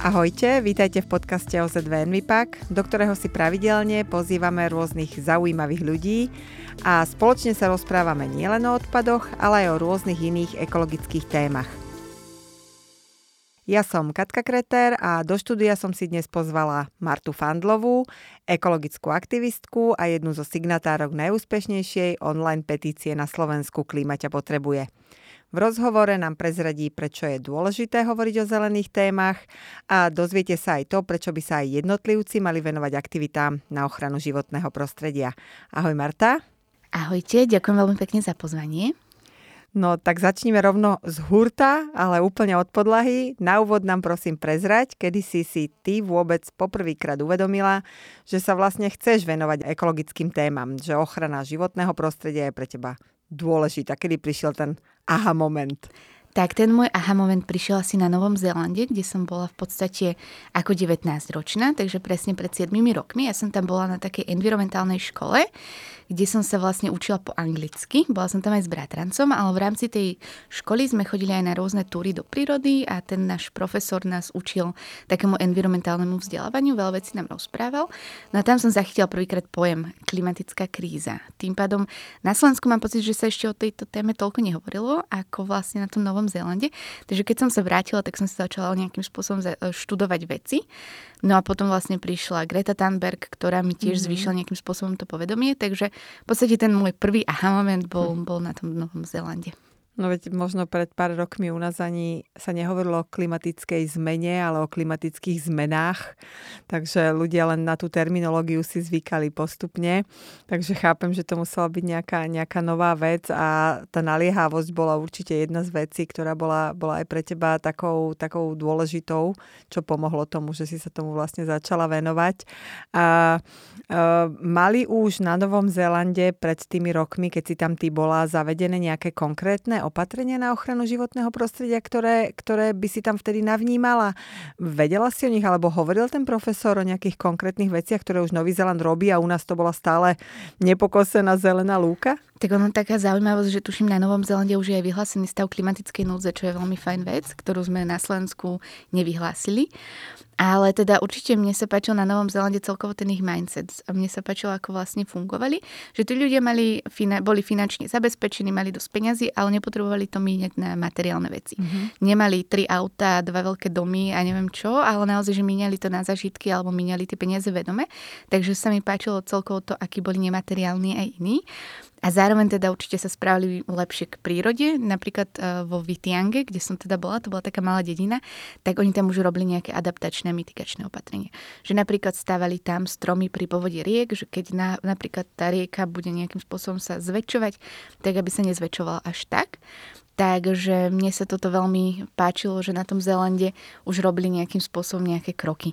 Ahojte, vítajte v podcaste OZ2 Envipak, do ktorého si pravidelne pozývame rôznych zaujímavých ľudí a spoločne sa rozprávame nielen o odpadoch, ale aj o rôznych iných ekologických témach. Ja som Katka Kreter a do štúdia som si dnes pozvala Martu Fandlovú, ekologickú aktivistku a jednu zo signatárok najúspešnejšej online petície na Slovensku Klíma ťa potrebuje. V rozhovore nám prezradí, prečo je dôležité hovoriť o zelených témach a dozviete sa aj to, prečo by sa aj jednotlivci mali venovať aktivitám na ochranu životného prostredia. Ahoj Marta. Ahojte, ďakujem veľmi pekne za pozvanie. No tak začneme rovno z hurta, ale úplne od podlahy. Na úvod nám prosím prezrať, kedy si si ty vôbec poprvýkrát uvedomila, že sa vlastne chceš venovať ekologickým témam, že ochrana životného prostredia je pre teba dôležitá. Kedy prišiel ten aha moment? Tak ten môj aha moment prišiel asi na Novom Zélande, kde som bola v podstate ako 19 ročná, takže presne pred 7 rokmi. Ja som tam bola na takej environmentálnej škole, kde som sa vlastne učila po anglicky. Bola som tam aj s bratrancom, ale v rámci tej školy sme chodili aj na rôzne túry do prírody a ten náš profesor nás učil takému environmentálnemu vzdelávaniu, veľa vecí nám rozprával. No a tam som zachytila prvýkrát pojem klimatická kríza. Tým pádom na Slovensku mám pocit, že sa ešte o tejto téme toľko nehovorilo, ako vlastne na tom Novom Zélande. Takže keď som sa vrátila, tak som sa začala nejakým spôsobom študovať veci. No a potom vlastne prišla Greta Thunberg, ktorá mi tiež mm-hmm. zvýšila nejakým spôsobom to povedomie, takže v podstate ten môj prvý aha moment bol, hm. bol na tom Novom Zélande. No veď možno pred pár rokmi u nás ani sa nehovorilo o klimatickej zmene, ale o klimatických zmenách. Takže ľudia len na tú terminológiu si zvykali postupne. Takže chápem, že to musela byť nejaká, nejaká nová vec a tá naliehavosť bola určite jedna z vecí, ktorá bola, bola aj pre teba takou, takou dôležitou, čo pomohlo tomu, že si sa tomu vlastne začala venovať. A mali už na Novom Zélande pred tými rokmi, keď si tam ty bola, zavedené nejaké konkrétne opatrenia na ochranu životného prostredia, ktoré, ktoré by si tam vtedy navnímala? Vedela si o nich, alebo hovoril ten profesor o nejakých konkrétnych veciach, ktoré už Nový Zeland robí a u nás to bola stále nepokosená zelená lúka? Tak ono taká zaujímavosť, že tuším na Novom Zelande už je aj vyhlásený stav klimatickej núdze, čo je veľmi fajn vec, ktorú sme na Slovensku nevyhlásili. Ale teda určite mne sa páčil na Novom Zelande celkovo ten ich mindset. A mne sa páčilo, ako vlastne fungovali. Že tí ľudia mali, boli finančne zabezpečení, mali dosť peňazí, ale nepotrebovali to míňať na materiálne veci. Mm-hmm. Nemali tri auta, dva veľké domy a neviem čo, ale naozaj, že míňali to na zažitky alebo míňali tie peniaze vedome. Takže sa mi páčilo celkovo to, akí boli nemateriálni aj iní. A zároveň teda určite sa správali lepšie k prírode. Napríklad e, vo Vitiange, kde som teda bola, to bola taká malá dedina, tak oni tam už robili nejaké adaptačné mitigačné opatrenie. Že napríklad stávali tam stromy pri povode riek, že keď na, napríklad tá rieka bude nejakým spôsobom sa zväčšovať, tak aby sa nezväčšovala až tak. Takže mne sa toto veľmi páčilo, že na tom Zelande už robili nejakým spôsobom nejaké kroky.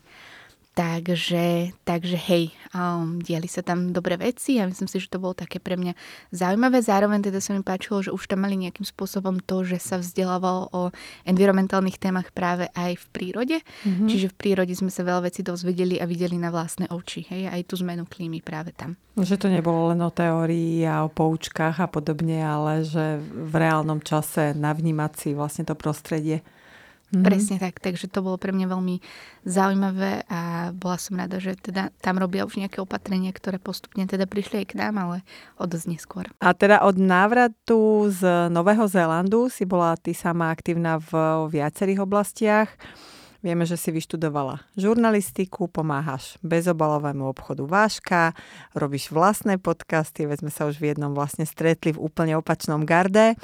Takže, takže hej, um, diali sa tam dobré veci a myslím si, že to bolo také pre mňa zaujímavé. Zároveň teda sa mi páčilo, že už tam mali nejakým spôsobom to, že sa vzdelávalo o environmentálnych témach práve aj v prírode. Mm-hmm. Čiže v prírode sme sa veľa vecí dozvedeli a videli na vlastné oči. Hej, aj tú zmenu klímy práve tam. Že to nebolo len o teórii a o poučkách a podobne, ale že v reálnom čase navnímať si vlastne to prostredie. Mm-hmm. Presne tak, takže to bolo pre mňa veľmi zaujímavé a bola som rada, že teda tam robia už nejaké opatrenia, ktoré postupne teda prišli aj k nám, ale o dosť neskôr. A teda od návratu z Nového Zélandu si bola ty sama aktívna v viacerých oblastiach. Vieme, že si vyštudovala žurnalistiku, pomáhaš bezobalovému obchodu Váška, robíš vlastné podcasty, veď sme sa už v jednom vlastne stretli v úplne opačnom garde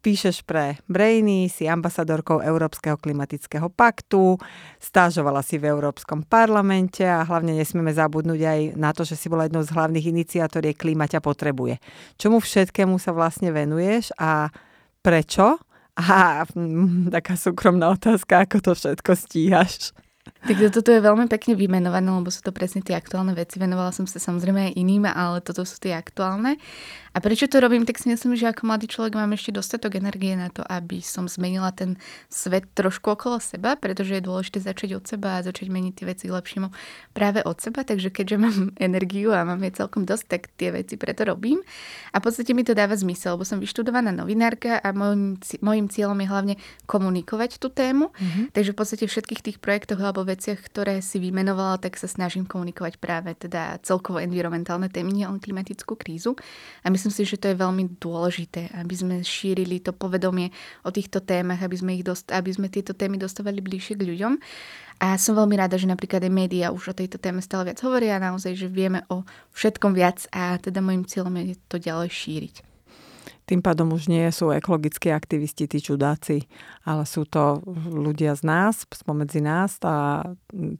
píšeš pre Brainy, si ambasadorkou Európskeho klimatického paktu, stážovala si v Európskom parlamente a hlavne nesmieme zabudnúť aj na to, že si bola jednou z hlavných iniciátoriek Klíma ťa potrebuje. Čomu všetkému sa vlastne venuješ a prečo? A taká súkromná otázka, ako to všetko stíhaš? Tak toto je veľmi pekne vymenované, lebo sú to presne tie aktuálne veci. Venovala som sa samozrejme aj iným, ale toto sú tie aktuálne. A prečo to robím, tak si myslím, že ako mladý človek mám ešte dostatok energie na to, aby som zmenila ten svet trošku okolo seba, pretože je dôležité začať od seba a začať meniť tie veci lepšiemu práve od seba. Takže keďže mám energiu a mám je celkom dosť, tak tie veci preto robím. A v podstate mi to dáva zmysel, lebo som vyštudovaná novinárka a môjim, môjim cieľom je hlavne komunikovať tú tému. Mm-hmm. Takže v podstate všetkých tých projektoch alebo veciach, ktoré si vymenovala, tak sa snažím komunikovať práve teda celkovo environmentálne témy, nielen klimatickú krízu. A myslím si, že to je veľmi dôležité, aby sme šírili to povedomie o týchto témach, aby sme, ich dost, aby sme tieto témy dostávali bližšie k ľuďom. A som veľmi rada, že napríklad aj médiá už o tejto téme stále viac hovoria a naozaj, že vieme o všetkom viac a teda môjim cieľom je to ďalej šíriť. Tým pádom už nie sú ekologickí aktivisti, tí čudáci, ale sú to ľudia z nás, spomedzi nás a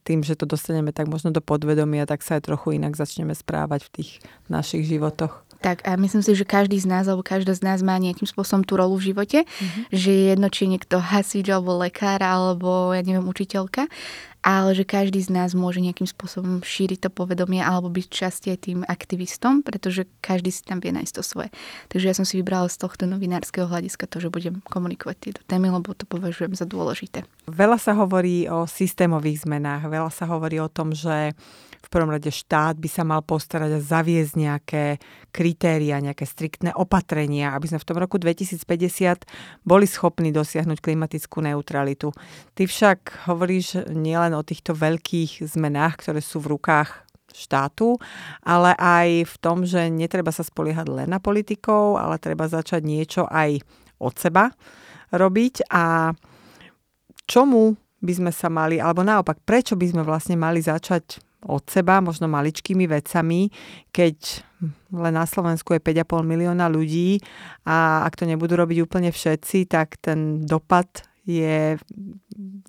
tým, že to dostaneme tak možno do podvedomia, tak sa aj trochu inak začneme správať v tých našich životoch. Tak a myslím si, že každý z nás alebo každá z nás má nejakým spôsobom tú rolu v živote, mm-hmm. že je jedno, či niekto hasič alebo lekár alebo ja neviem, učiteľka, ale že každý z nás môže nejakým spôsobom šíriť to povedomie alebo byť častie tým aktivistom, pretože každý si tam vie nájsť to svoje. Takže ja som si vybrala z tohto novinárskeho hľadiska to, že budem komunikovať tieto témy, lebo to považujem za dôležité. Veľa sa hovorí o systémových zmenách, veľa sa hovorí o tom, že v prvom rade štát by sa mal postarať a zaviesť nejaké kritéria, nejaké striktné opatrenia, aby sme v tom roku 2050 boli schopní dosiahnuť klimatickú neutralitu. Ty však hovoríš nielen o týchto veľkých zmenách, ktoré sú v rukách štátu, ale aj v tom, že netreba sa spoliehať len na politikov, ale treba začať niečo aj od seba robiť a čomu by sme sa mali, alebo naopak, prečo by sme vlastne mali začať od seba, možno maličkými vecami, keď len na Slovensku je 5,5 milióna ľudí a ak to nebudú robiť úplne všetci, tak ten dopad je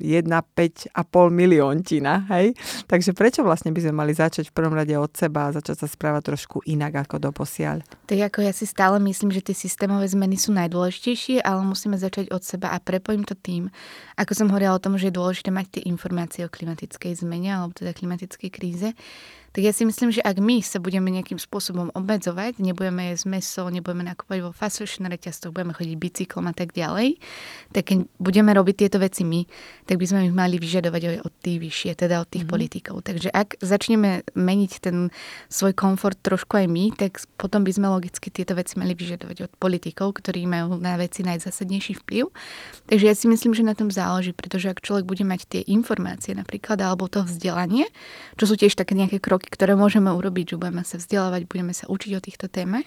1,5,5 milióntina, hej? Takže prečo vlastne by sme mali začať v prvom rade od seba a začať sa správať trošku inak ako doposiaľ? Tak ako ja si stále myslím, že tie systémové zmeny sú najdôležitejšie, ale musíme začať od seba a prepojím to tým, ako som hovorila o tom, že je dôležité mať tie informácie o klimatickej zmene alebo teda klimatickej kríze, tak ja si myslím, že ak my sa budeme nejakým spôsobom obmedzovať, nebudeme jesť meso, nebudeme nakupovať vo fast fashion reťazcoch, budeme chodiť bicyklom a tak ďalej, tak keď budeme robiť tieto veci my, tak by sme ich mali vyžadovať aj od tých vyššie, teda od tých mm-hmm. politikov. Takže ak začneme meniť ten svoj komfort trošku aj my, tak potom by sme logicky tieto veci mali vyžadovať od politikov, ktorí majú na veci najzásadnejší vplyv. Takže ja si myslím, že na tom záleží, pretože ak človek bude mať tie informácie napríklad alebo to vzdelanie, čo sú tiež také nejaké kroky, kroky, ktoré môžeme urobiť, že budeme sa vzdelávať, budeme sa učiť o týchto témach,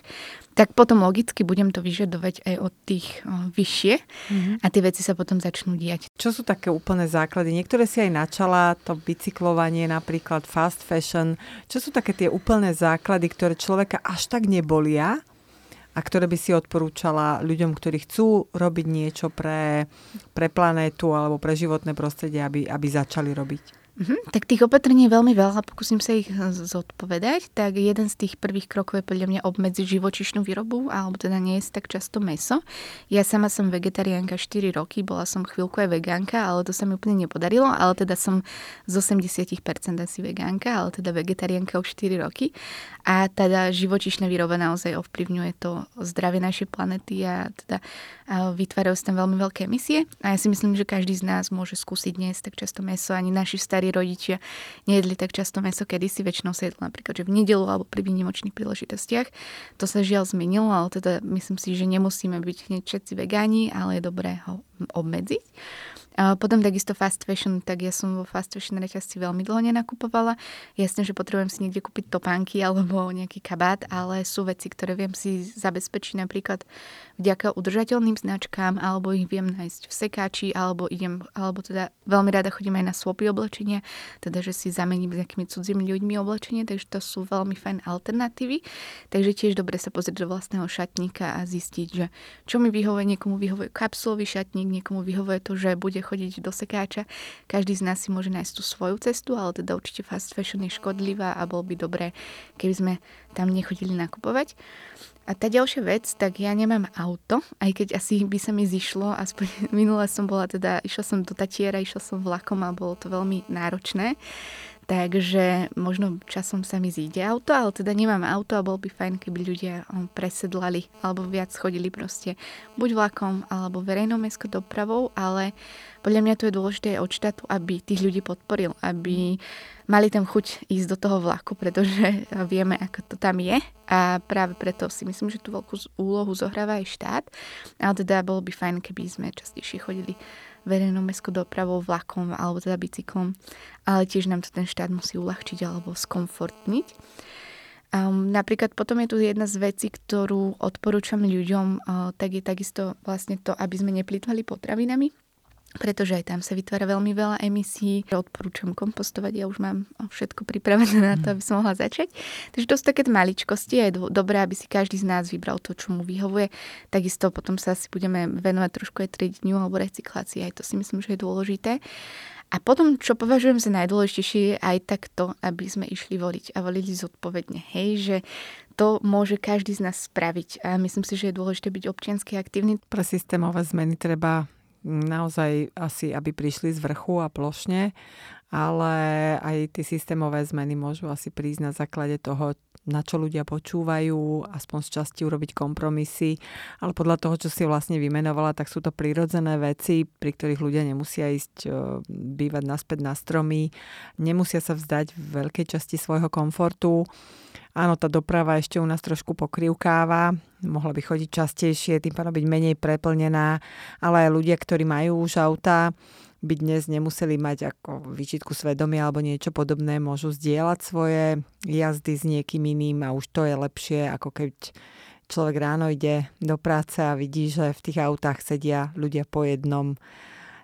tak potom logicky budem to vyžadovať aj od tých o, vyššie mm-hmm. a tie veci sa potom začnú diať. Čo sú také úplné základy? Niektoré si aj načala, to bicyklovanie, napríklad fast fashion. Čo sú také tie úplné základy, ktoré človeka až tak nebolia, a ktoré by si odporúčala ľuďom, ktorí chcú robiť niečo pre, pre planétu alebo pre životné prostredie, aby, aby začali robiť? Mm-hmm. Tak tých opatrení je veľmi veľa, pokúsim sa ich eh, zodpovedať. Tak jeden z tých prvých krokov je podľa mňa obmedziť živočišnú výrobu, alebo teda nie je tak často meso. Ja sama som vegetariánka 4 roky, bola som chvíľku aj vegánka, ale to sa mi úplne nepodarilo, ale teda som z 80% asi vegánka, ale teda vegetariánka už 4 roky. A teda živočišná výroba naozaj ovplyvňuje to zdravie našej planety a teda vytvárajú sa tam veľmi veľké emisie. A ja si myslím, že každý z nás môže skúsiť dnes tak často meso, ani naši starí starí rodičia nejedli tak často meso, kedysi väčšinou sa jedlo napríklad že v nedelu alebo pri výnimočných príležitostiach. To sa žiaľ zmenilo, ale teda myslím si, že nemusíme byť hneď všetci vegáni, ale je dobré ho obmedziť. Potom takisto fast fashion, tak ja som vo fast fashion reťazci veľmi dlho nenakupovala. Jasne, že potrebujem si niekde kúpiť topánky alebo nejaký kabát, ale sú veci, ktoré viem si zabezpečiť napríklad vďaka udržateľným značkám, alebo ich viem nájsť v sekáči, alebo idem, alebo teda veľmi rada chodím aj na swapy oblečenia, teda že si zamením s nejakými cudzími ľuďmi oblečenie, takže to sú veľmi fajn alternatívy. Takže tiež dobre sa pozrieť do vlastného šatníka a zistiť, že čo mi vyhovuje, niekomu vyhovuje kapsulový šatník, niekomu vyhovuje to, že bude chodiť do sekáča. Každý z nás si môže nájsť tú svoju cestu, ale teda určite fast fashion je škodlivá a bolo by dobré, keby sme tam nechodili nakupovať. A tá ďalšia vec, tak ja nemám auto, aj keď asi by sa mi zišlo, aspoň minule som bola teda, išla som do Tatiera, išla som vlakom a bolo to veľmi náročné Takže možno časom sa mi zíde auto, ale teda nemám auto a bol by fajn, keby ľudia presedlali alebo viac chodili proste buď vlakom alebo verejnou mestskou dopravou, ale podľa mňa to je dôležité od štátu, aby tých ľudí podporil, aby mali tam chuť ísť do toho vlaku, pretože vieme, ako to tam je. A práve preto si myslím, že tú veľkú úlohu zohráva aj štát, ale teda bolo by fajn, keby sme častejšie chodili verejnou mestskou dopravou, vlakom alebo teda bicyklom, ale tiež nám to ten štát musí uľahčiť alebo skomfortniť. Um, napríklad potom je tu jedna z vecí, ktorú odporúčam ľuďom, uh, tak je takisto vlastne to, aby sme neplýtvali potravinami pretože aj tam sa vytvára veľmi veľa emisí. Odporúčam kompostovať, ja už mám všetko pripravené na to, aby som mohla začať. Takže to sú také maličkosti a je dobré, aby si každý z nás vybral to, čo mu vyhovuje. Takisto potom sa si budeme venovať trošku aj triedňu alebo recyklácii, aj to si myslím, že je dôležité. A potom, čo považujem za najdôležitejšie, je aj tak to, aby sme išli voliť a volili zodpovedne. Hej, že to môže každý z nás spraviť. A myslím si, že je dôležité byť občiansky aktívny. Pre systémové zmeny treba naozaj asi, aby prišli z vrchu a plošne, ale aj tie systémové zmeny môžu asi prísť na základe toho, na čo ľudia počúvajú, aspoň z časti urobiť kompromisy, ale podľa toho, čo si vlastne vymenovala, tak sú to prírodzené veci, pri ktorých ľudia nemusia ísť e, bývať naspäť na stromy, nemusia sa vzdať v veľkej časti svojho komfortu. Áno, tá doprava ešte u nás trošku pokrivkáva, mohla by chodiť častejšie, tým pádom byť menej preplnená, ale aj ľudia, ktorí majú už auta, by dnes nemuseli mať ako výčitku svedomia alebo niečo podobné, môžu zdieľať svoje jazdy s niekým iným a už to je lepšie, ako keď človek ráno ide do práce a vidí, že v tých autách sedia ľudia po jednom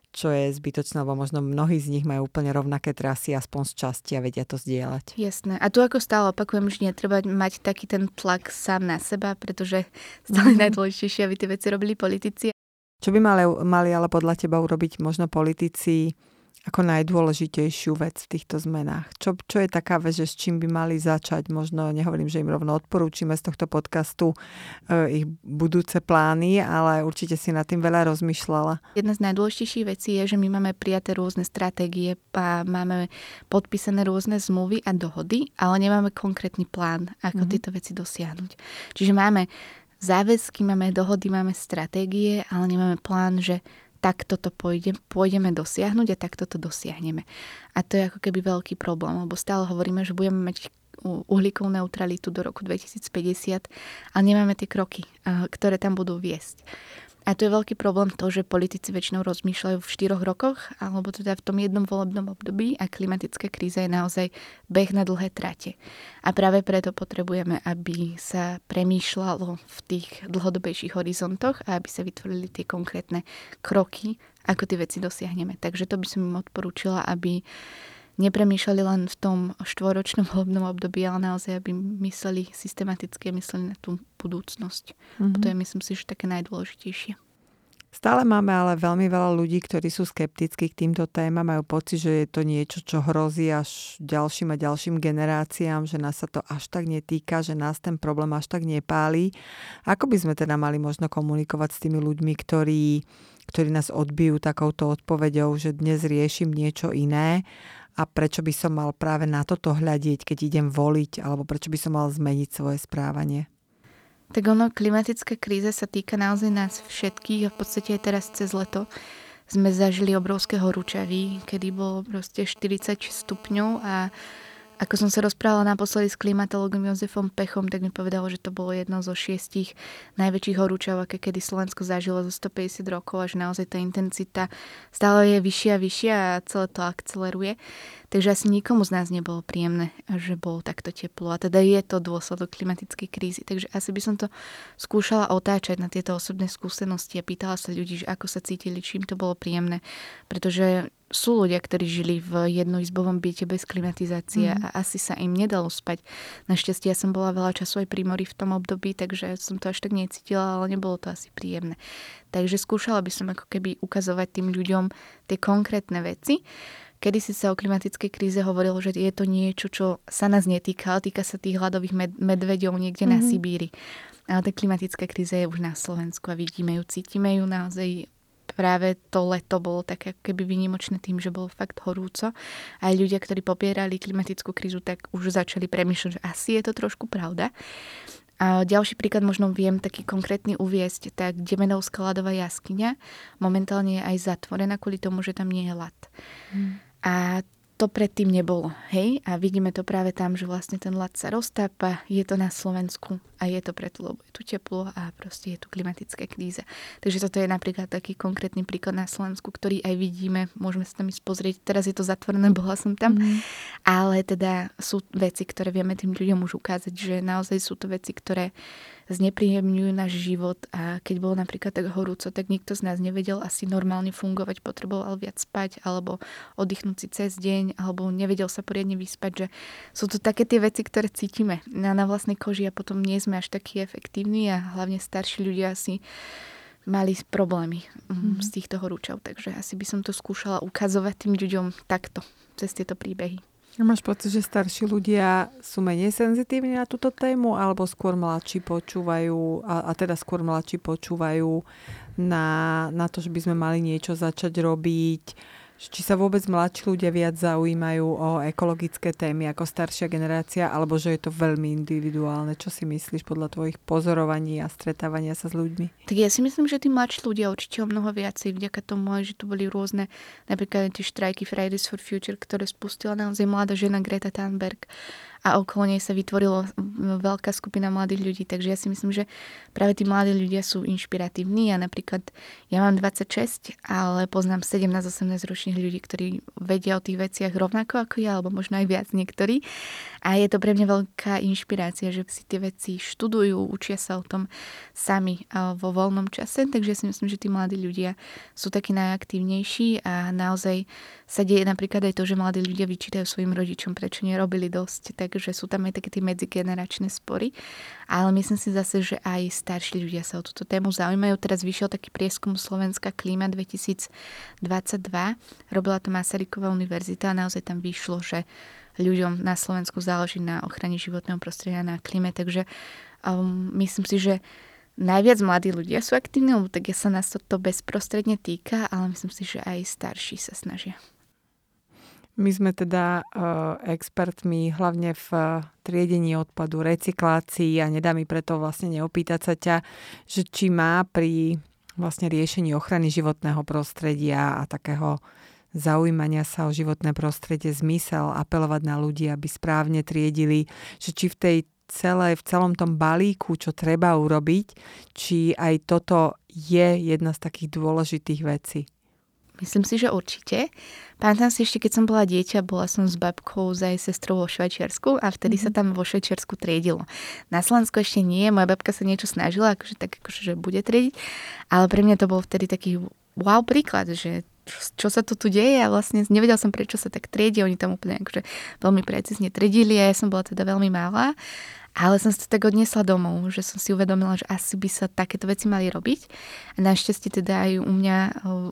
čo je zbytočné, lebo možno mnohí z nich majú úplne rovnaké trasy, aspoň z časti a vedia to zdieľať. Jasné. A tu ako stále opakujem, že netreba mať taký ten tlak sám na seba, pretože stále mm-hmm. najdôležitejšie, aby tie veci robili politici. Čo by mali, mali ale podľa teba urobiť možno politici ako najdôležitejšiu vec v týchto zmenách? Čo, čo je taká vec, že s čím by mali začať? Možno nehovorím, že im rovno odporúčime z tohto podcastu e, ich budúce plány, ale určite si nad tým veľa rozmýšľala. Jedna z najdôležitejších vecí je, že my máme prijaté rôzne stratégie a máme podpísané rôzne zmluvy a dohody, ale nemáme konkrétny plán, ako mm-hmm. tieto veci dosiahnuť. Čiže máme záväzky, máme dohody, máme stratégie, ale nemáme plán, že takto to pôjde, pôjdeme dosiahnuť a takto to dosiahneme. A to je ako keby veľký problém, lebo stále hovoríme, že budeme mať uhlíkovú neutralitu do roku 2050 a nemáme tie kroky, ktoré tam budú viesť. A to je veľký problém to, že politici väčšinou rozmýšľajú v štyroch rokoch, alebo teda v tom jednom volebnom období a klimatická kríza je naozaj beh na dlhé trate. A práve preto potrebujeme, aby sa premýšľalo v tých dlhodobejších horizontoch a aby sa vytvorili tie konkrétne kroky, ako tie veci dosiahneme. Takže to by som im odporúčila, aby nepremýšľali len v tom štvoročnom volebnom období, ale naozaj, aby mysleli systematicky, mysleli na tú budúcnosť. Mm-hmm. To je, myslím si, že také najdôležitejšie. Stále máme ale veľmi veľa ľudí, ktorí sú skeptickí k týmto témam, majú pocit, že je to niečo, čo hrozí až ďalším a ďalším generáciám, že nás sa to až tak netýka, že nás ten problém až tak nepálí. Ako by sme teda mali možno komunikovať s tými ľuďmi, ktorí, ktorí nás odbijú takouto odpoveďou, že dnes riešim niečo iné a prečo by som mal práve na toto hľadiť, keď idem voliť, alebo prečo by som mal zmeniť svoje správanie? Tak ono, klimatická kríza sa týka naozaj nás všetkých a v podstate aj teraz cez leto sme zažili obrovské horúčavy, kedy bolo proste 40 stupňov a ako som sa rozprávala naposledy s klimatologom Jozefom Pechom, tak mi povedalo, že to bolo jedno zo šiestich najväčších horúčav, aké kedy Slovensko zažilo zo 150 rokov a že naozaj tá intenzita stále je vyššia a vyššia a celé to akceleruje. Takže asi nikomu z nás nebolo príjemné, že bolo takto teplo. A teda je to dôsledok klimatickej krízy. Takže asi by som to skúšala otáčať na tieto osobné skúsenosti a pýtala sa ľudí, že ako sa cítili, čím to bolo príjemné. Pretože sú ľudia, ktorí žili v jednoizbovom byte bez klimatizácie mm. a asi sa im nedalo spať. Našťastie ja som bola veľa času aj pri mori v tom období, takže som to až tak necítila, ale nebolo to asi príjemné. Takže skúšala by som ako keby ukazovať tým ľuďom tie konkrétne veci. Kedy si sa o klimatickej kríze hovorilo, že je to niečo, čo sa nás netýka, ale týka sa tých hladových med- medveďov niekde mm-hmm. na mhm. Sibíri. Ale tá klimatická kríza je už na Slovensku a vidíme ju, cítime ju naozaj práve to leto bolo také keby vynimočné tým, že bolo fakt horúco. Aj ľudia, ktorí popierali klimatickú krízu, tak už začali premýšľať, že asi je to trošku pravda. A ďalší príklad možno viem taký konkrétny uviesť, tak Demenovská ľadová jaskyňa momentálne je aj zatvorená kvôli tomu, že tam nie je ľad. Hmm. A to predtým nebolo. Hej? A vidíme to práve tam, že vlastne ten ľad sa roztápa, je to na Slovensku a je to preto, lebo je tu teplo a proste je tu klimatická kríza. Takže toto je napríklad taký konkrétny príklad na Slovensku, ktorý aj vidíme, môžeme sa tam ísť pozrieť. Teraz je to zatvorené, bola som tam, mm. ale teda sú veci, ktoré vieme tým ľuďom už ukázať, že naozaj sú to veci, ktoré znepríjemňujú náš život a keď bolo napríklad tak horúco, tak nikto z nás nevedel asi normálne fungovať, potreboval viac spať alebo oddychnúť si cez deň alebo nevedel sa poriadne vyspať, že sú to také tie veci, ktoré cítime na, na vlastnej koži a potom nie sme až takí efektívni a hlavne starší ľudia si mali problémy mm. z týchto horúčov. Takže asi by som to skúšala ukazovať tým ľuďom takto, cez tieto príbehy. Máš pocit, že starší ľudia sú menej senzitívni na túto tému, alebo skôr mladší počúvajú, a, a teda skôr mladší počúvajú na, na to, že by sme mali niečo začať robiť, či sa vôbec mladší ľudia viac zaujímajú o ekologické témy ako staršia generácia, alebo že je to veľmi individuálne. Čo si myslíš podľa tvojich pozorovaní a stretávania sa s ľuďmi? Tak ja si myslím, že tí mladší ľudia určite o mnoho viacej vďaka tomu, že tu boli rôzne napríklad tie štrajky Fridays for Future, ktoré spustila naozaj mladá žena Greta Thunberg a okolo nej sa vytvorilo veľká skupina mladých ľudí. Takže ja si myslím, že práve tí mladí ľudia sú inšpiratívni. Ja napríklad, ja mám 26, ale poznám 17-18 ročných ľudí, ktorí vedia o tých veciach rovnako ako ja, alebo možno aj viac niektorí. A je to pre mňa veľká inšpirácia, že si tie veci študujú, učia sa o tom sami vo voľnom čase. Takže ja si myslím, že tí mladí ľudia sú takí najaktívnejší a naozaj sa deje napríklad aj to, že mladí ľudia vyčítajú svojim rodičom, prečo nerobili dosť. Takže sú tam aj také tie medzigeneračné spory. Ale myslím si zase, že aj starší ľudia sa o túto tému zaujímajú. Teraz vyšiel taký prieskum Slovenská klíma 2022. Robila to Masaryková univerzita a naozaj tam vyšlo, že ľuďom na Slovensku záleží na ochrane životného prostredia, na klíme, takže um, myslím si, že najviac mladí ľudia sú aktívni, lebo tak sa nás to bezprostredne týka, ale myslím si, že aj starší sa snažia. My sme teda uh, expertmi hlavne v uh, triedení odpadu, recyklácii a nedá mi preto vlastne neopýtať sa ťa, že či má pri vlastne riešení ochrany životného prostredia a takého zaujímania sa o životné prostredie zmysel apelovať na ľudí, aby správne triedili, že či v tej celé, v celom tom balíku, čo treba urobiť, či aj toto je jedna z takých dôležitých vecí. Myslím si, že určite. Pamätám si ešte, keď som bola dieťa, bola som s babkou za jej sestrou vo Švajčiarsku a vtedy mm-hmm. sa tam vo Švajčiarsku triedilo. Na Slovensku ešte nie, moja babka sa niečo snažila, akože tak akože, že bude triediť, ale pre mňa to bol vtedy taký wow príklad, že čo, sa tu tu deje a vlastne nevedel som, prečo sa tak triedi. Oni tam úplne akože veľmi precízne triedili a ja som bola teda veľmi malá. Ale som si to tak odniesla domov, že som si uvedomila, že asi by sa takéto veci mali robiť. A našťastie teda aj u mňa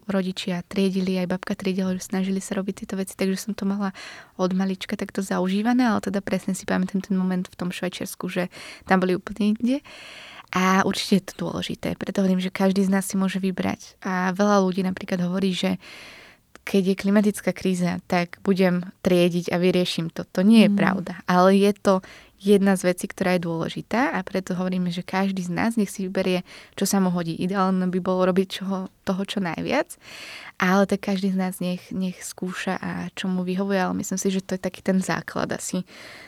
rodičia triedili, aj babka triedila, že snažili sa robiť tieto veci, takže som to mala od malička takto zaužívané, ale teda presne si pamätám ten moment v tom Švajčiarsku, že tam boli úplne inde. A určite je to dôležité. Preto hovorím, že každý z nás si môže vybrať. A veľa ľudí napríklad hovorí, že keď je klimatická kríza, tak budem triediť a vyrieším to. To nie je mm. pravda. Ale je to jedna z vecí, ktorá je dôležitá a preto hovoríme, že každý z nás nech si vyberie, čo sa mu hodí. Ideálne by bolo robiť čoho, toho čo najviac, ale tak každý z nás nech, nech skúša a čo mu vyhovuje, ale myslím si, že to je taký ten základ asi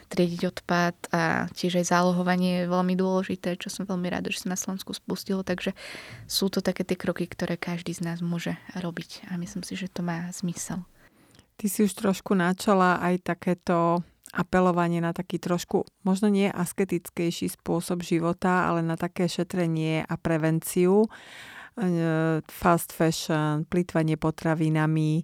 triediť odpad a tiež aj zálohovanie je veľmi dôležité, čo som veľmi rada, že sa na Slovensku spustilo, takže sú to také tie kroky, ktoré každý z nás môže robiť a myslím si, že to má zmysel. Ty si už trošku načala aj takéto apelovanie na taký trošku, možno nie asketickejší spôsob života, ale na také šetrenie a prevenciu. E, fast fashion, plýtvanie potravinami.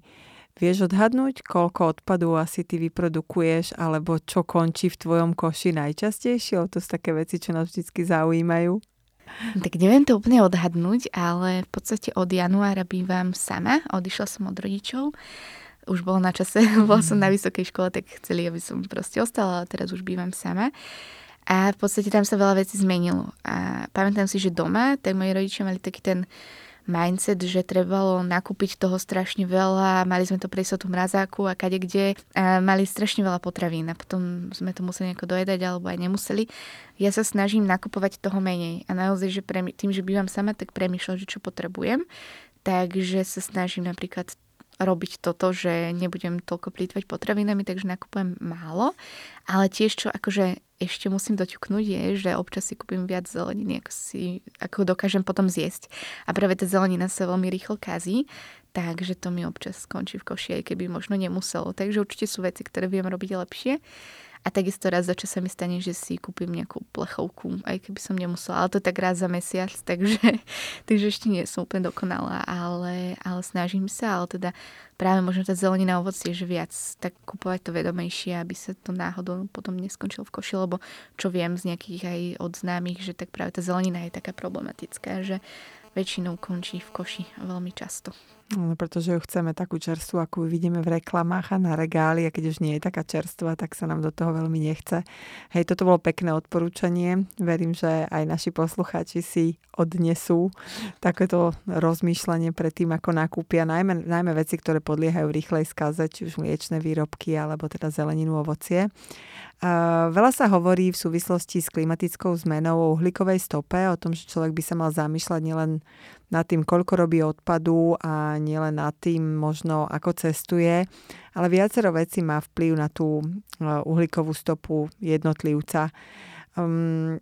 Vieš odhadnúť, koľko odpadu asi ty vyprodukuješ, alebo čo končí v tvojom koši najčastejšie? To sú také veci, čo nás vždy zaujímajú. Tak neviem to úplne odhadnúť, ale v podstate od januára bývam sama. Odišla som od rodičov už bolo na čase, bol som na vysokej škole, tak chceli, aby som proste ostala, ale teraz už bývam sama. A v podstate tam sa veľa vecí zmenilo. A pamätám si, že doma, tak moji rodičia mali taký ten mindset, že trebalo nakúpiť toho strašne veľa, mali sme to pre tu mrazáku a kade kde a mali strašne veľa potravín a potom sme to museli nejako dojedať alebo aj nemuseli. Ja sa snažím nakupovať toho menej a naozaj, že pre, tým, že bývam sama, tak premýšľam, že čo potrebujem. Takže sa snažím napríklad robiť toto, že nebudem toľko plýtvať potravinami, takže nakupujem málo. Ale tiež, čo akože ešte musím doťuknúť, je, že občas si kúpim viac zeleniny, ako, si, ako dokážem potom zjesť. A práve tá zelenina sa veľmi rýchlo kazí, takže to mi občas skončí v koši, aj keby možno nemuselo. Takže určite sú veci, ktoré viem robiť lepšie. A takisto raz za čo sa mi stane, že si kúpim nejakú plechovku, aj keby som nemusela. Ale to tak raz za mesiac, takže, takže ešte nie som úplne dokonalá, ale, ale snažím sa. Ale teda práve možno tá zelenina ovocie, že viac tak kupovať to vedomejšie, aby sa to náhodou potom neskončilo v koši, lebo čo viem z nejakých aj od známych, že tak práve tá zelenina je taká problematická, že väčšinou končí v koši veľmi často. No, pretože ju chceme takú čerstvu, akú vidíme v reklamách a na regáli a keď už nie je taká čerstvá, tak sa nám do toho veľmi nechce. Hej, toto bolo pekné odporúčanie. Verím, že aj naši poslucháči si odnesú takéto rozmýšľanie pred tým, ako nakúpia najmä, najmä veci, ktoré podliehajú rýchlej skaze, či už mliečne výrobky alebo teda zeleninu, ovocie. Veľa sa hovorí v súvislosti s klimatickou zmenou o uhlíkovej stope, o tom, že človek by sa mal zamýšľať nielen nad tým, koľko robí odpadu a nielen nad tým možno, ako cestuje, ale viacero vecí má vplyv na tú e, uhlíkovú stopu jednotlivca. Um,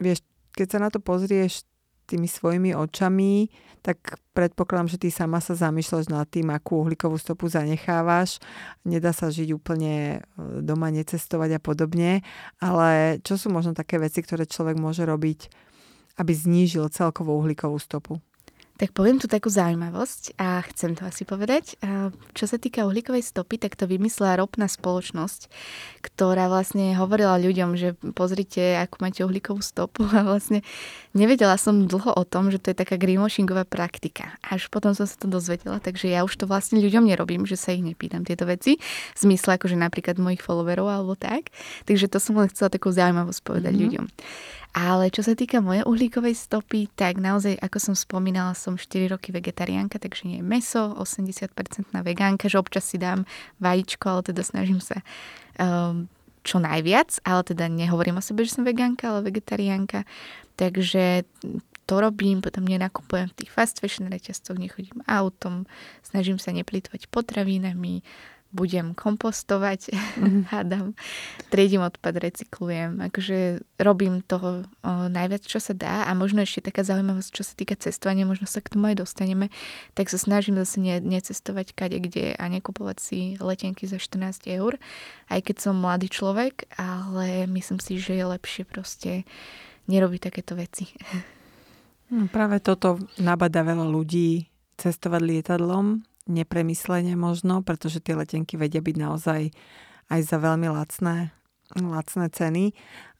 vieš, keď sa na to pozrieš tými svojimi očami, tak predpokladám, že ty sama sa zamýšľaš nad tým, akú uhlíkovú stopu zanechávaš. Nedá sa žiť úplne e, doma, necestovať a podobne, ale čo sú možno také veci, ktoré človek môže robiť, aby znížil celkovú uhlíkovú stopu? Tak poviem tu takú zaujímavosť a chcem to asi povedať. Čo sa týka uhlíkovej stopy, tak to vymyslela ropná spoločnosť, ktorá vlastne hovorila ľuďom, že pozrite, akú máte uhlíkovú stopu a vlastne nevedela som dlho o tom, že to je taká greenwashingová praktika. Až potom som sa to dozvedela, takže ja už to vlastne ľuďom nerobím, že sa ich nepýtam tieto veci, v zmysle akože napríklad mojich followerov alebo tak. Takže to som len chcela takú zaujímavosť povedať mm-hmm. ľuďom. Ale čo sa týka mojej uhlíkovej stopy, tak naozaj, ako som spomínala, som 4 roky vegetariánka, takže nie je meso, 80% na vegánka, že občas si dám vajíčko, ale teda snažím sa um, čo najviac, ale teda nehovorím o sebe, že som vegánka, ale vegetariánka. Takže to robím, potom nenakupujem v tých fast fashion reťazcoch, nechodím autom, snažím sa neplýtvať potravinami, budem kompostovať, mm. hádam, triedím odpad, recyklujem, akože robím toho o, najviac, čo sa dá a možno ešte taká zaujímavosť, čo sa týka cestovania, možno sa k tomu aj dostaneme, tak sa snažím zase ne, necestovať kade kde a nekupovať si letenky za 14 eur, aj keď som mladý človek, ale myslím si, že je lepšie proste nerobiť takéto veci. No, práve toto nabada veľa ľudí cestovať lietadlom, nepremyslenie možno, pretože tie letenky vedia byť naozaj aj za veľmi lacné, lacné ceny.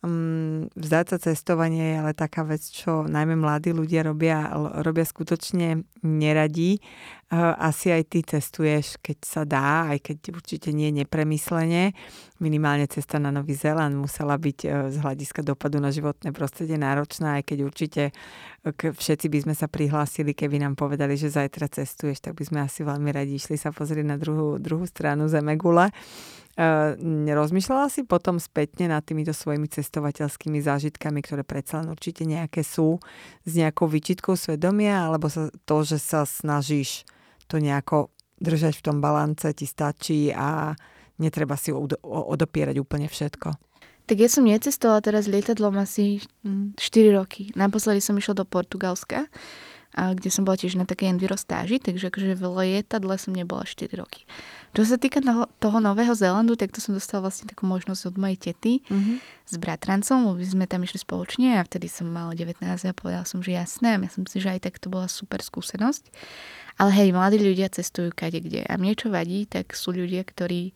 Um, vzdať sa cestovanie je ale taká vec, čo najmä mladí ľudia robia, robia skutočne neradí. Asi aj ty cestuješ, keď sa dá, aj keď určite nie nepremyslenie. Minimálne cesta na Nový Zéland musela byť uh, z hľadiska dopadu na životné prostredie náročná, aj keď určite uh, všetci by sme sa prihlásili, keby nám povedali, že zajtra cestuješ, tak by sme asi veľmi radi išli sa pozrieť na druhú, druhú stranu Zemegule. Rozmýšľala si potom spätne nad týmito svojimi cestovateľskými zážitkami, ktoré predsa len určite nejaké sú, s nejakou výčitkou svedomia, alebo sa to, že sa snažíš to nejako držať v tom balance, ti stačí a netreba si odopierať úplne všetko? Tak ja som necestovala teraz lietadlom asi 4 roky. Naposledy som išla do Portugalska a kde som bola tiež na takej enviro stáži, takže akože v lietadle som nebola 4 roky. Čo sa týka toho, Nového Zélandu, tak to som dostala vlastne takú možnosť od mojej tety mm-hmm. s bratrancom, lebo sme tam išli spoločne a vtedy som mala 19 a povedala som, že jasné, myslím si, že aj tak to bola super skúsenosť. Ale hej, mladí ľudia cestujú kade kde a mne čo vadí, tak sú ľudia, ktorí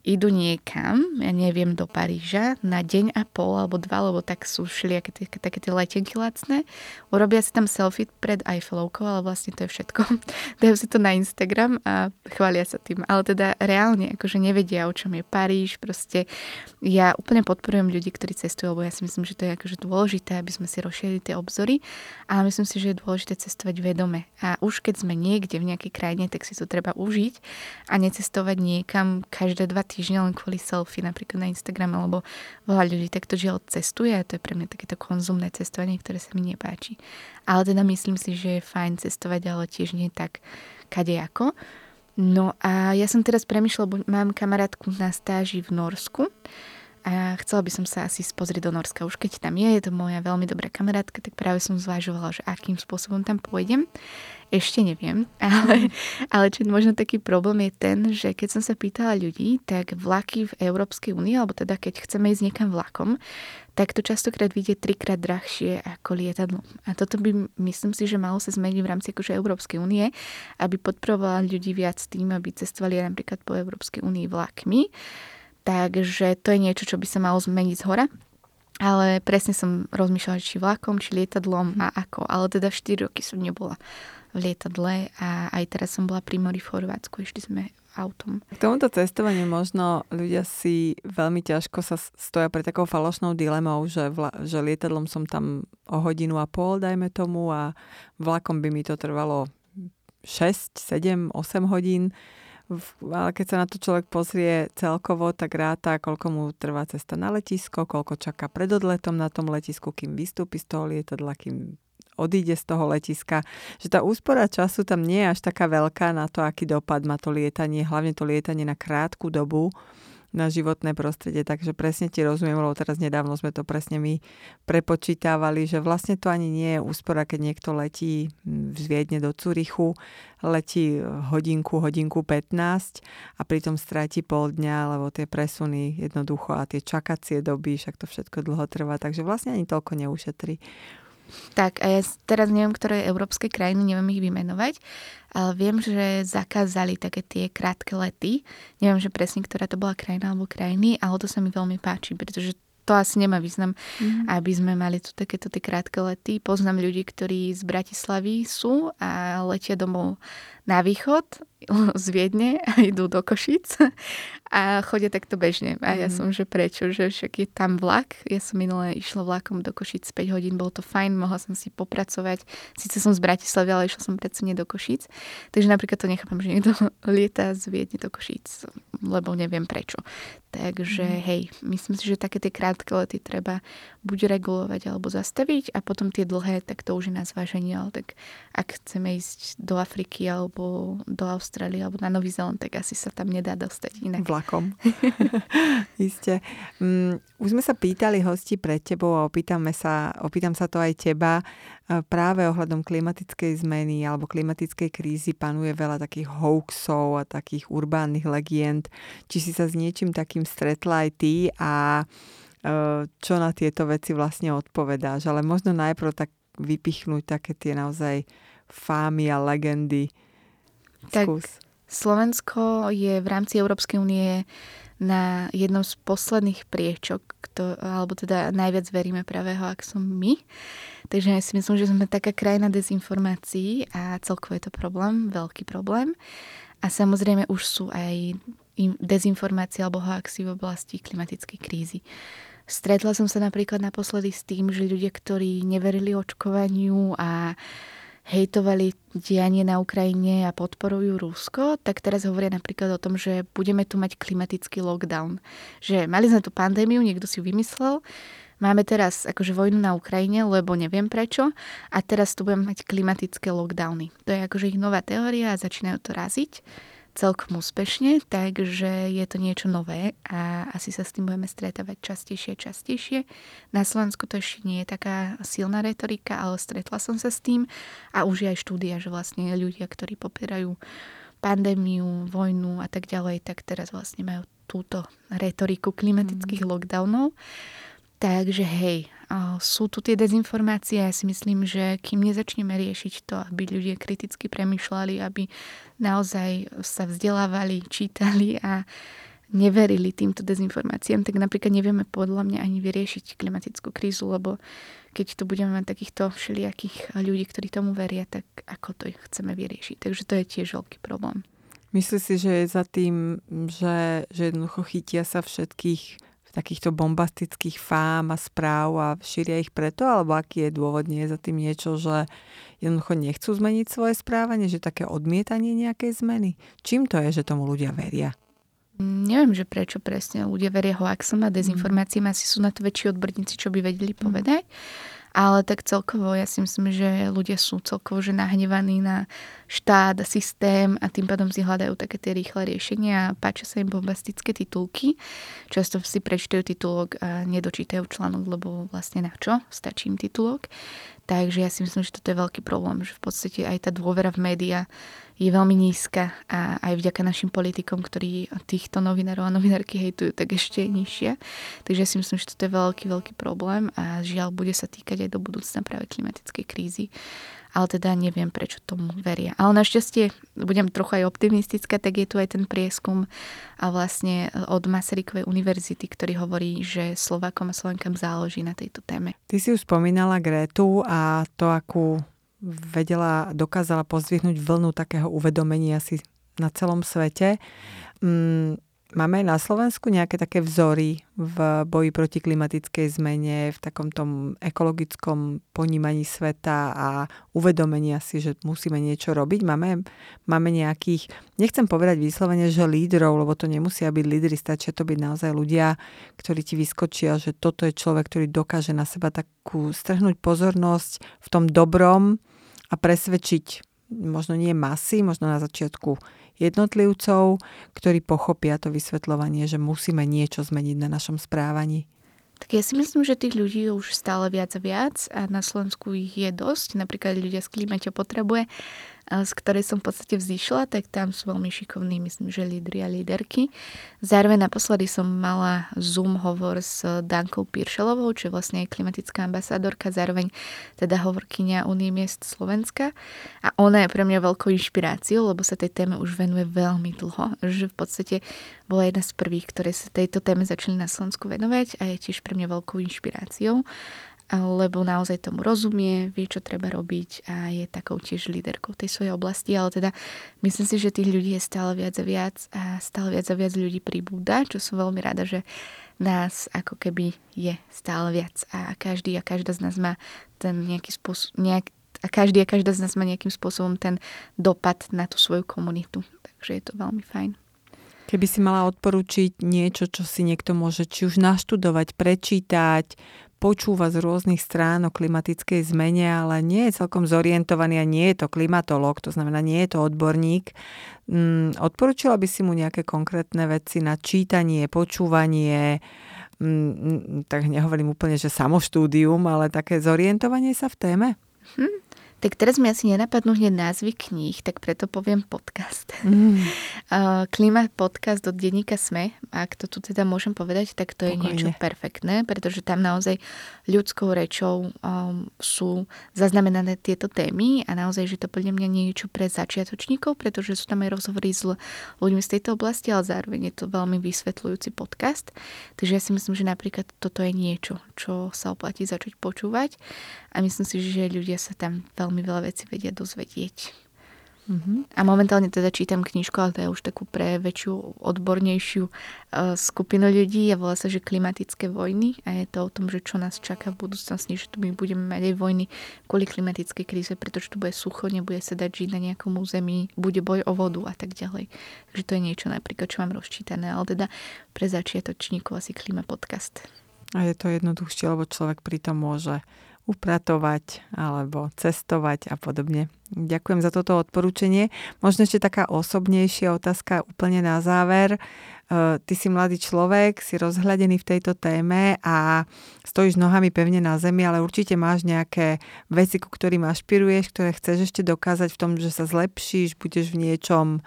idú niekam, ja neviem, do Paríža na deň a pol alebo dva, lebo tak sú všelijaké tie, také tie letenky lacné. Urobia si tam selfie pred Eiffelovkou, ale vlastne to je všetko. Dajú si to na Instagram a chvália sa tým. Ale teda reálne, akože nevedia, o čom je Paríž. Proste ja úplne podporujem ľudí, ktorí cestujú, lebo ja si myslím, že to je akože dôležité, aby sme si rozšírili tie obzory. Ale myslím si, že je dôležité cestovať vedome. A už keď sme niekde v nejakej krajine, tak si to treba užiť a necestovať niekam každé dva týždne len kvôli selfie, napríklad na Instagrame, lebo veľa ľudí takto žiaľ cestuje a to je pre mňa takéto konzumné cestovanie, ktoré sa mi nepáči. Ale teda myslím si, že je fajn cestovať, ale tiež nie tak kadejako. No a ja som teraz premyšľala, lebo mám kamarátku na stáži v Norsku a chcela by som sa asi pozrieť do Norska. Už keď tam je, je to moja veľmi dobrá kamarátka, tak práve som zvážovala, že akým spôsobom tam pôjdem. Ešte neviem, ale, ale čo možno taký problém je ten, že keď som sa pýtala ľudí, tak vlaky v Európskej únii, alebo teda keď chceme ísť niekam vlakom, tak to častokrát vidie trikrát drahšie ako lietadlo. A toto by, myslím si, že malo sa zmeniť v rámci akože Európskej únie, aby podporovala ľudí viac tým, aby cestovali napríklad po Európskej únii vlakmi Takže to je niečo, čo by sa malo zmeniť z hora. Ale presne som rozmýšľala, či vlakom, či lietadlom a ako. Ale teda 4 roky som nebola v lietadle a aj teraz som bola pri mori v Chorvátsku, išli sme autom. K tomuto cestovaniu možno ľudia si veľmi ťažko sa stoja pre takou falošnou dilemou, že, vla, že lietadlom som tam o hodinu a pol, dajme tomu, a vlakom by mi to trvalo 6, 7, 8 hodín ale keď sa na to človek pozrie celkovo, tak ráta, koľko mu trvá cesta na letisko, koľko čaká pred odletom na tom letisku, kým vystúpi z toho lietadla, kým odíde z toho letiska. Že tá úspora času tam nie je až taká veľká na to, aký dopad má to lietanie, hlavne to lietanie na krátku dobu na životné prostredie. Takže presne ti rozumiem, lebo teraz nedávno sme to presne my prepočítavali, že vlastne to ani nie je úspora, keď niekto letí z Viedne do Curichu, letí hodinku, hodinku 15 a pritom stráti pol dňa, lebo tie presuny jednoducho a tie čakacie doby, však to všetko dlho trvá, takže vlastne ani toľko neušetrí. Tak a ja teraz neviem, ktoré európske krajiny, neviem ich vymenovať, ale viem, že zakázali také tie krátke lety. Neviem, že presne, ktorá to bola krajina alebo krajiny, ale to sa mi veľmi páči, pretože to asi nemá význam, mm-hmm. aby sme mali tu takéto tie krátke lety. Poznám ľudí, ktorí z Bratislavy sú a letia domov na východ z Viedne a idú do Košic a chodia takto bežne. A ja mm. som, že prečo, že však je tam vlak. Ja som minule išla vlakom do Košic 5 hodín, bolo to fajn, mohla som si popracovať. Sice som z Bratislavy, ale išla som predsa nie do Košic. Takže napríklad to nechápam, že niekto lieta z Viedne do Košic, lebo neviem prečo. Takže mm. hej, myslím si, že také tie krátke lety treba buď regulovať alebo zastaviť a potom tie dlhé, tak to už je na zváženie, ale tak ak chceme ísť do Afriky alebo do Austrálie alebo na Nový Zeland, tak asi sa tam nedá dostať inak. Vlakom. Isté. Um, už sme sa pýtali hosti pred tebou a opýtame sa, opýtam sa to aj teba. Práve ohľadom klimatickej zmeny alebo klimatickej krízy panuje veľa takých hoaxov a takých urbánnych legend. Či si sa s niečím takým stretla aj ty a čo na tieto veci vlastne odpovedáš. Ale možno najprv tak vypichnúť také tie naozaj fámy a legendy. Skús. Tak Slovensko je v rámci Európskej únie na jednom z posledných priečok, kto, alebo teda najviac veríme pravého, ak som my. Takže si myslím, že sme taká krajina dezinformácií a celkovo je to problém, veľký problém. A samozrejme už sú aj dezinformácie alebo hoaxy v oblasti klimatickej krízy. Stretla som sa napríklad naposledy s tým, že ľudia, ktorí neverili očkovaniu a hejtovali dianie na Ukrajine a podporujú Rusko, tak teraz hovoria napríklad o tom, že budeme tu mať klimatický lockdown. Že mali sme tu pandémiu, niekto si ju vymyslel, máme teraz akože vojnu na Ukrajine, lebo neviem prečo, a teraz tu budeme mať klimatické lockdowny. To je akože ich nová teória a začínajú to raziť celkom úspešne, takže je to niečo nové a asi sa s tým budeme stretávať častejšie a častejšie. Na Slovensku to ešte nie je taká silná retorika, ale stretla som sa s tým a už je aj štúdia, že vlastne ľudia, ktorí popierajú pandémiu, vojnu a tak ďalej, tak teraz vlastne majú túto retoriku klimatických mm. lockdownov. Takže hej, sú tu tie dezinformácie. Ja si myslím, že kým nezačneme riešiť to, aby ľudia kriticky premyšľali, aby naozaj sa vzdelávali, čítali a neverili týmto dezinformáciám, tak napríklad nevieme podľa mňa ani vyriešiť klimatickú krízu, lebo keď tu budeme mať takýchto všelijakých ľudí, ktorí tomu veria, tak ako to chceme vyriešiť. Takže to je tiež veľký problém. Myslíš si, že je za tým, že, že jednoducho chytia sa všetkých takýchto bombastických fám a správ a šíria ich preto, alebo aký je dôvod, nie je za tým niečo, že jednoducho nechcú zmeniť svoje správanie, že také odmietanie nejakej zmeny? Čím to je, že tomu ľudia veria? Neviem, že prečo presne ľudia veria hoaxom a dezinformáciám. Asi sú na to väčší odborníci, čo by vedeli mm. povedať. Ale tak celkovo, ja si myslím, že ľudia sú celkovo že nahnevaní na štát a systém a tým pádom si hľadajú také tie rýchle riešenia a páčia sa im bombastické titulky. Často si prečítajú titulok a nedočítajú článok, lebo vlastne na čo? Stačí im titulok. Takže ja si myslím, že toto je veľký problém, že v podstate aj tá dôvera v médiá je veľmi nízka a aj vďaka našim politikom, ktorí týchto novinárov a novinárky hejtujú, tak ešte je nižšia. Takže ja si myslím, že toto je veľký, veľký problém a žiaľ bude sa týkať aj do budúcna práve klimatickej krízy. Ale teda neviem, prečo tomu veria. Ale našťastie, budem trochu aj optimistická, tak je tu aj ten prieskum a vlastne od Masarykovej univerzity, ktorý hovorí, že Slovákom a Slovenkám záleží na tejto téme. Ty si už spomínala Grétu a to, akú vedela, dokázala pozdvihnúť vlnu takého uvedomenia si na celom svete. Mm, máme na Slovensku nejaké také vzory v boji proti klimatickej zmene, v takom tom ekologickom ponímaní sveta a uvedomenia si, že musíme niečo robiť? Máme, máme nejakých, nechcem povedať vyslovene, že lídrov, lebo to nemusia byť lídry, stačia to byť naozaj ľudia, ktorí ti vyskočia, že toto je človek, ktorý dokáže na seba takú strhnúť pozornosť v tom dobrom, a presvedčiť možno nie masy, možno na začiatku jednotlivcov, ktorí pochopia to vysvetľovanie, že musíme niečo zmeniť na našom správaní. Tak ja si myslím, že tých ľudí už stále viac a viac a na Slovensku ich je dosť. Napríklad ľudia z klímate potrebuje z ktorej som v podstate vzýšla, tak tam sú veľmi šikovní, myslím, že lídry a líderky. Zároveň naposledy som mala Zoom hovor s Dankou Piršelovou, čo je vlastne klimatická ambasádorka, zároveň teda hovorkynia Unie miest Slovenska. A ona je pre mňa veľkou inšpiráciou, lebo sa tej téme už venuje veľmi dlho. Že v podstate bola jedna z prvých, ktoré sa tejto téme začali na Slovensku venovať a je tiež pre mňa veľkou inšpiráciou lebo naozaj tomu rozumie, vie, čo treba robiť a je takou tiež líderkou tej svojej oblasti, ale teda myslím si, že tých ľudí je stále viac a viac a stále viac a viac ľudí pribúda, čo som veľmi rada, že nás ako keby je stále viac a každý a každá z nás má ten nejaký spôsob, nejak, a každý a každá z nás má nejakým spôsobom ten dopad na tú svoju komunitu. Takže je to veľmi fajn. Keby si mala odporúčiť niečo, čo si niekto môže či už naštudovať, prečítať, počúva z rôznych strán o klimatickej zmene, ale nie je celkom zorientovaný a nie je to klimatolog, to znamená, nie je to odborník. Mm, odporúčila by si mu nejaké konkrétne veci na čítanie, počúvanie, mm, tak nehovorím úplne, že samoštúdium, ale také zorientovanie sa v téme? Hm. Tak teraz mi asi nenapadnú hneď názvy kníh, tak preto poviem podcast. Mm. Klima podcast od denníka SME, ak to tu teda môžem povedať, tak to Pokojne. je niečo perfektné, pretože tam naozaj ľudskou rečou um, sú zaznamenané tieto témy a naozaj, že to podľa mňa niečo pre začiatočníkov, pretože sú tam aj rozhovory s ľuďmi z tejto oblasti, ale zároveň je to veľmi vysvetľujúci podcast. Takže ja si myslím, že napríklad toto je niečo, čo sa oplatí začať počúvať a myslím si, že ľudia sa tam veľmi veľa vecí vedia dozvedieť. Mm-hmm. A momentálne teda čítam knižku, ale to je už takú pre väčšiu, odbornejšiu uh, skupinu ľudí a volá sa, že klimatické vojny a je to o tom, že čo nás čaká v budúcnosti, že tu my budeme mať aj vojny kvôli klimatickej kríze, pretože tu bude sucho, nebude sa dať žiť na nejakom území, bude boj o vodu a tak ďalej. Takže to je niečo napríklad, čo mám rozčítané, ale teda pre začiatočníkov asi klima podcast. A je to jednoduchšie, lebo človek pritom môže upratovať alebo cestovať a podobne. Ďakujem za toto odporúčanie. Možno ešte taká osobnejšia otázka úplne na záver. E, ty si mladý človek, si rozhľadený v tejto téme a stojíš nohami pevne na zemi, ale určite máš nejaké veci, ku ktorým ašpiruješ, ktoré chceš ešte dokázať v tom, že sa zlepšíš, budeš v niečom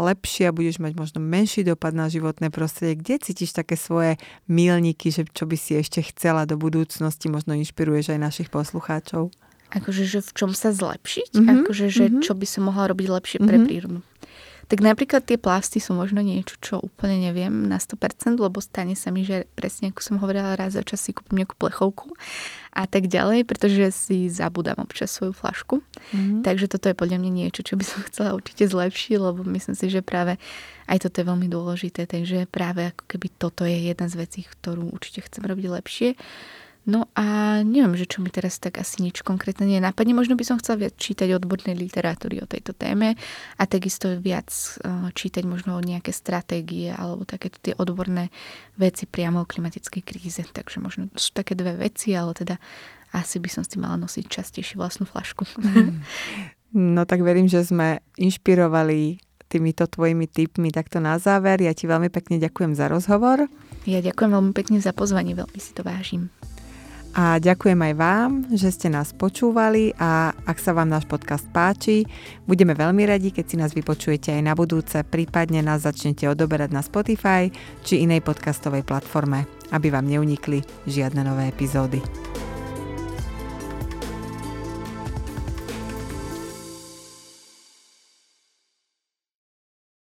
lepšie a budeš mať možno menší dopad na životné prostredie. Kde cítiš také svoje milníky, že čo by si ešte chcela do budúcnosti, možno inšpiruješ aj našich poslucháčov? Akože, že v čom sa zlepšiť? Mm-hmm. Akože, že mm-hmm. čo by som mohla robiť lepšie pre mm-hmm. prírodu? Tak napríklad tie plasty sú možno niečo, čo úplne neviem na 100%, lebo stane sa mi, že presne ako som hovorila, raz za čas si kúpim nejakú plechovku a tak ďalej, pretože si zabudám občas svoju flašku. Mm-hmm. Takže toto je podľa mňa niečo, čo by som chcela určite zlepšiť, lebo myslím si, že práve aj toto je veľmi dôležité, takže práve ako keby toto je jedna z vecí, ktorú určite chcem robiť lepšie. No a neviem, že čo mi teraz tak asi nič konkrétne nenápadne. Možno by som chcela viac čítať odbornej literatúry o tejto téme a takisto viac eh, čítať možno nejaké stratégie alebo takéto tie odborné veci priamo o klimatickej kríze. Takže možno sú také dve veci, ale teda asi by som si mala nosiť častejšie vlastnú flašku. No tak verím, že sme inšpirovali týmito tvojimi tipmi takto na záver. Ja ti veľmi pekne ďakujem za rozhovor. Ja ďakujem veľmi pekne za pozvanie, veľmi si to vážim. A ďakujem aj vám, že ste nás počúvali a ak sa vám náš podcast páči, budeme veľmi radi, keď si nás vypočujete aj na budúce, prípadne nás začnete odoberať na Spotify či inej podcastovej platforme, aby vám neunikli žiadne nové epizódy.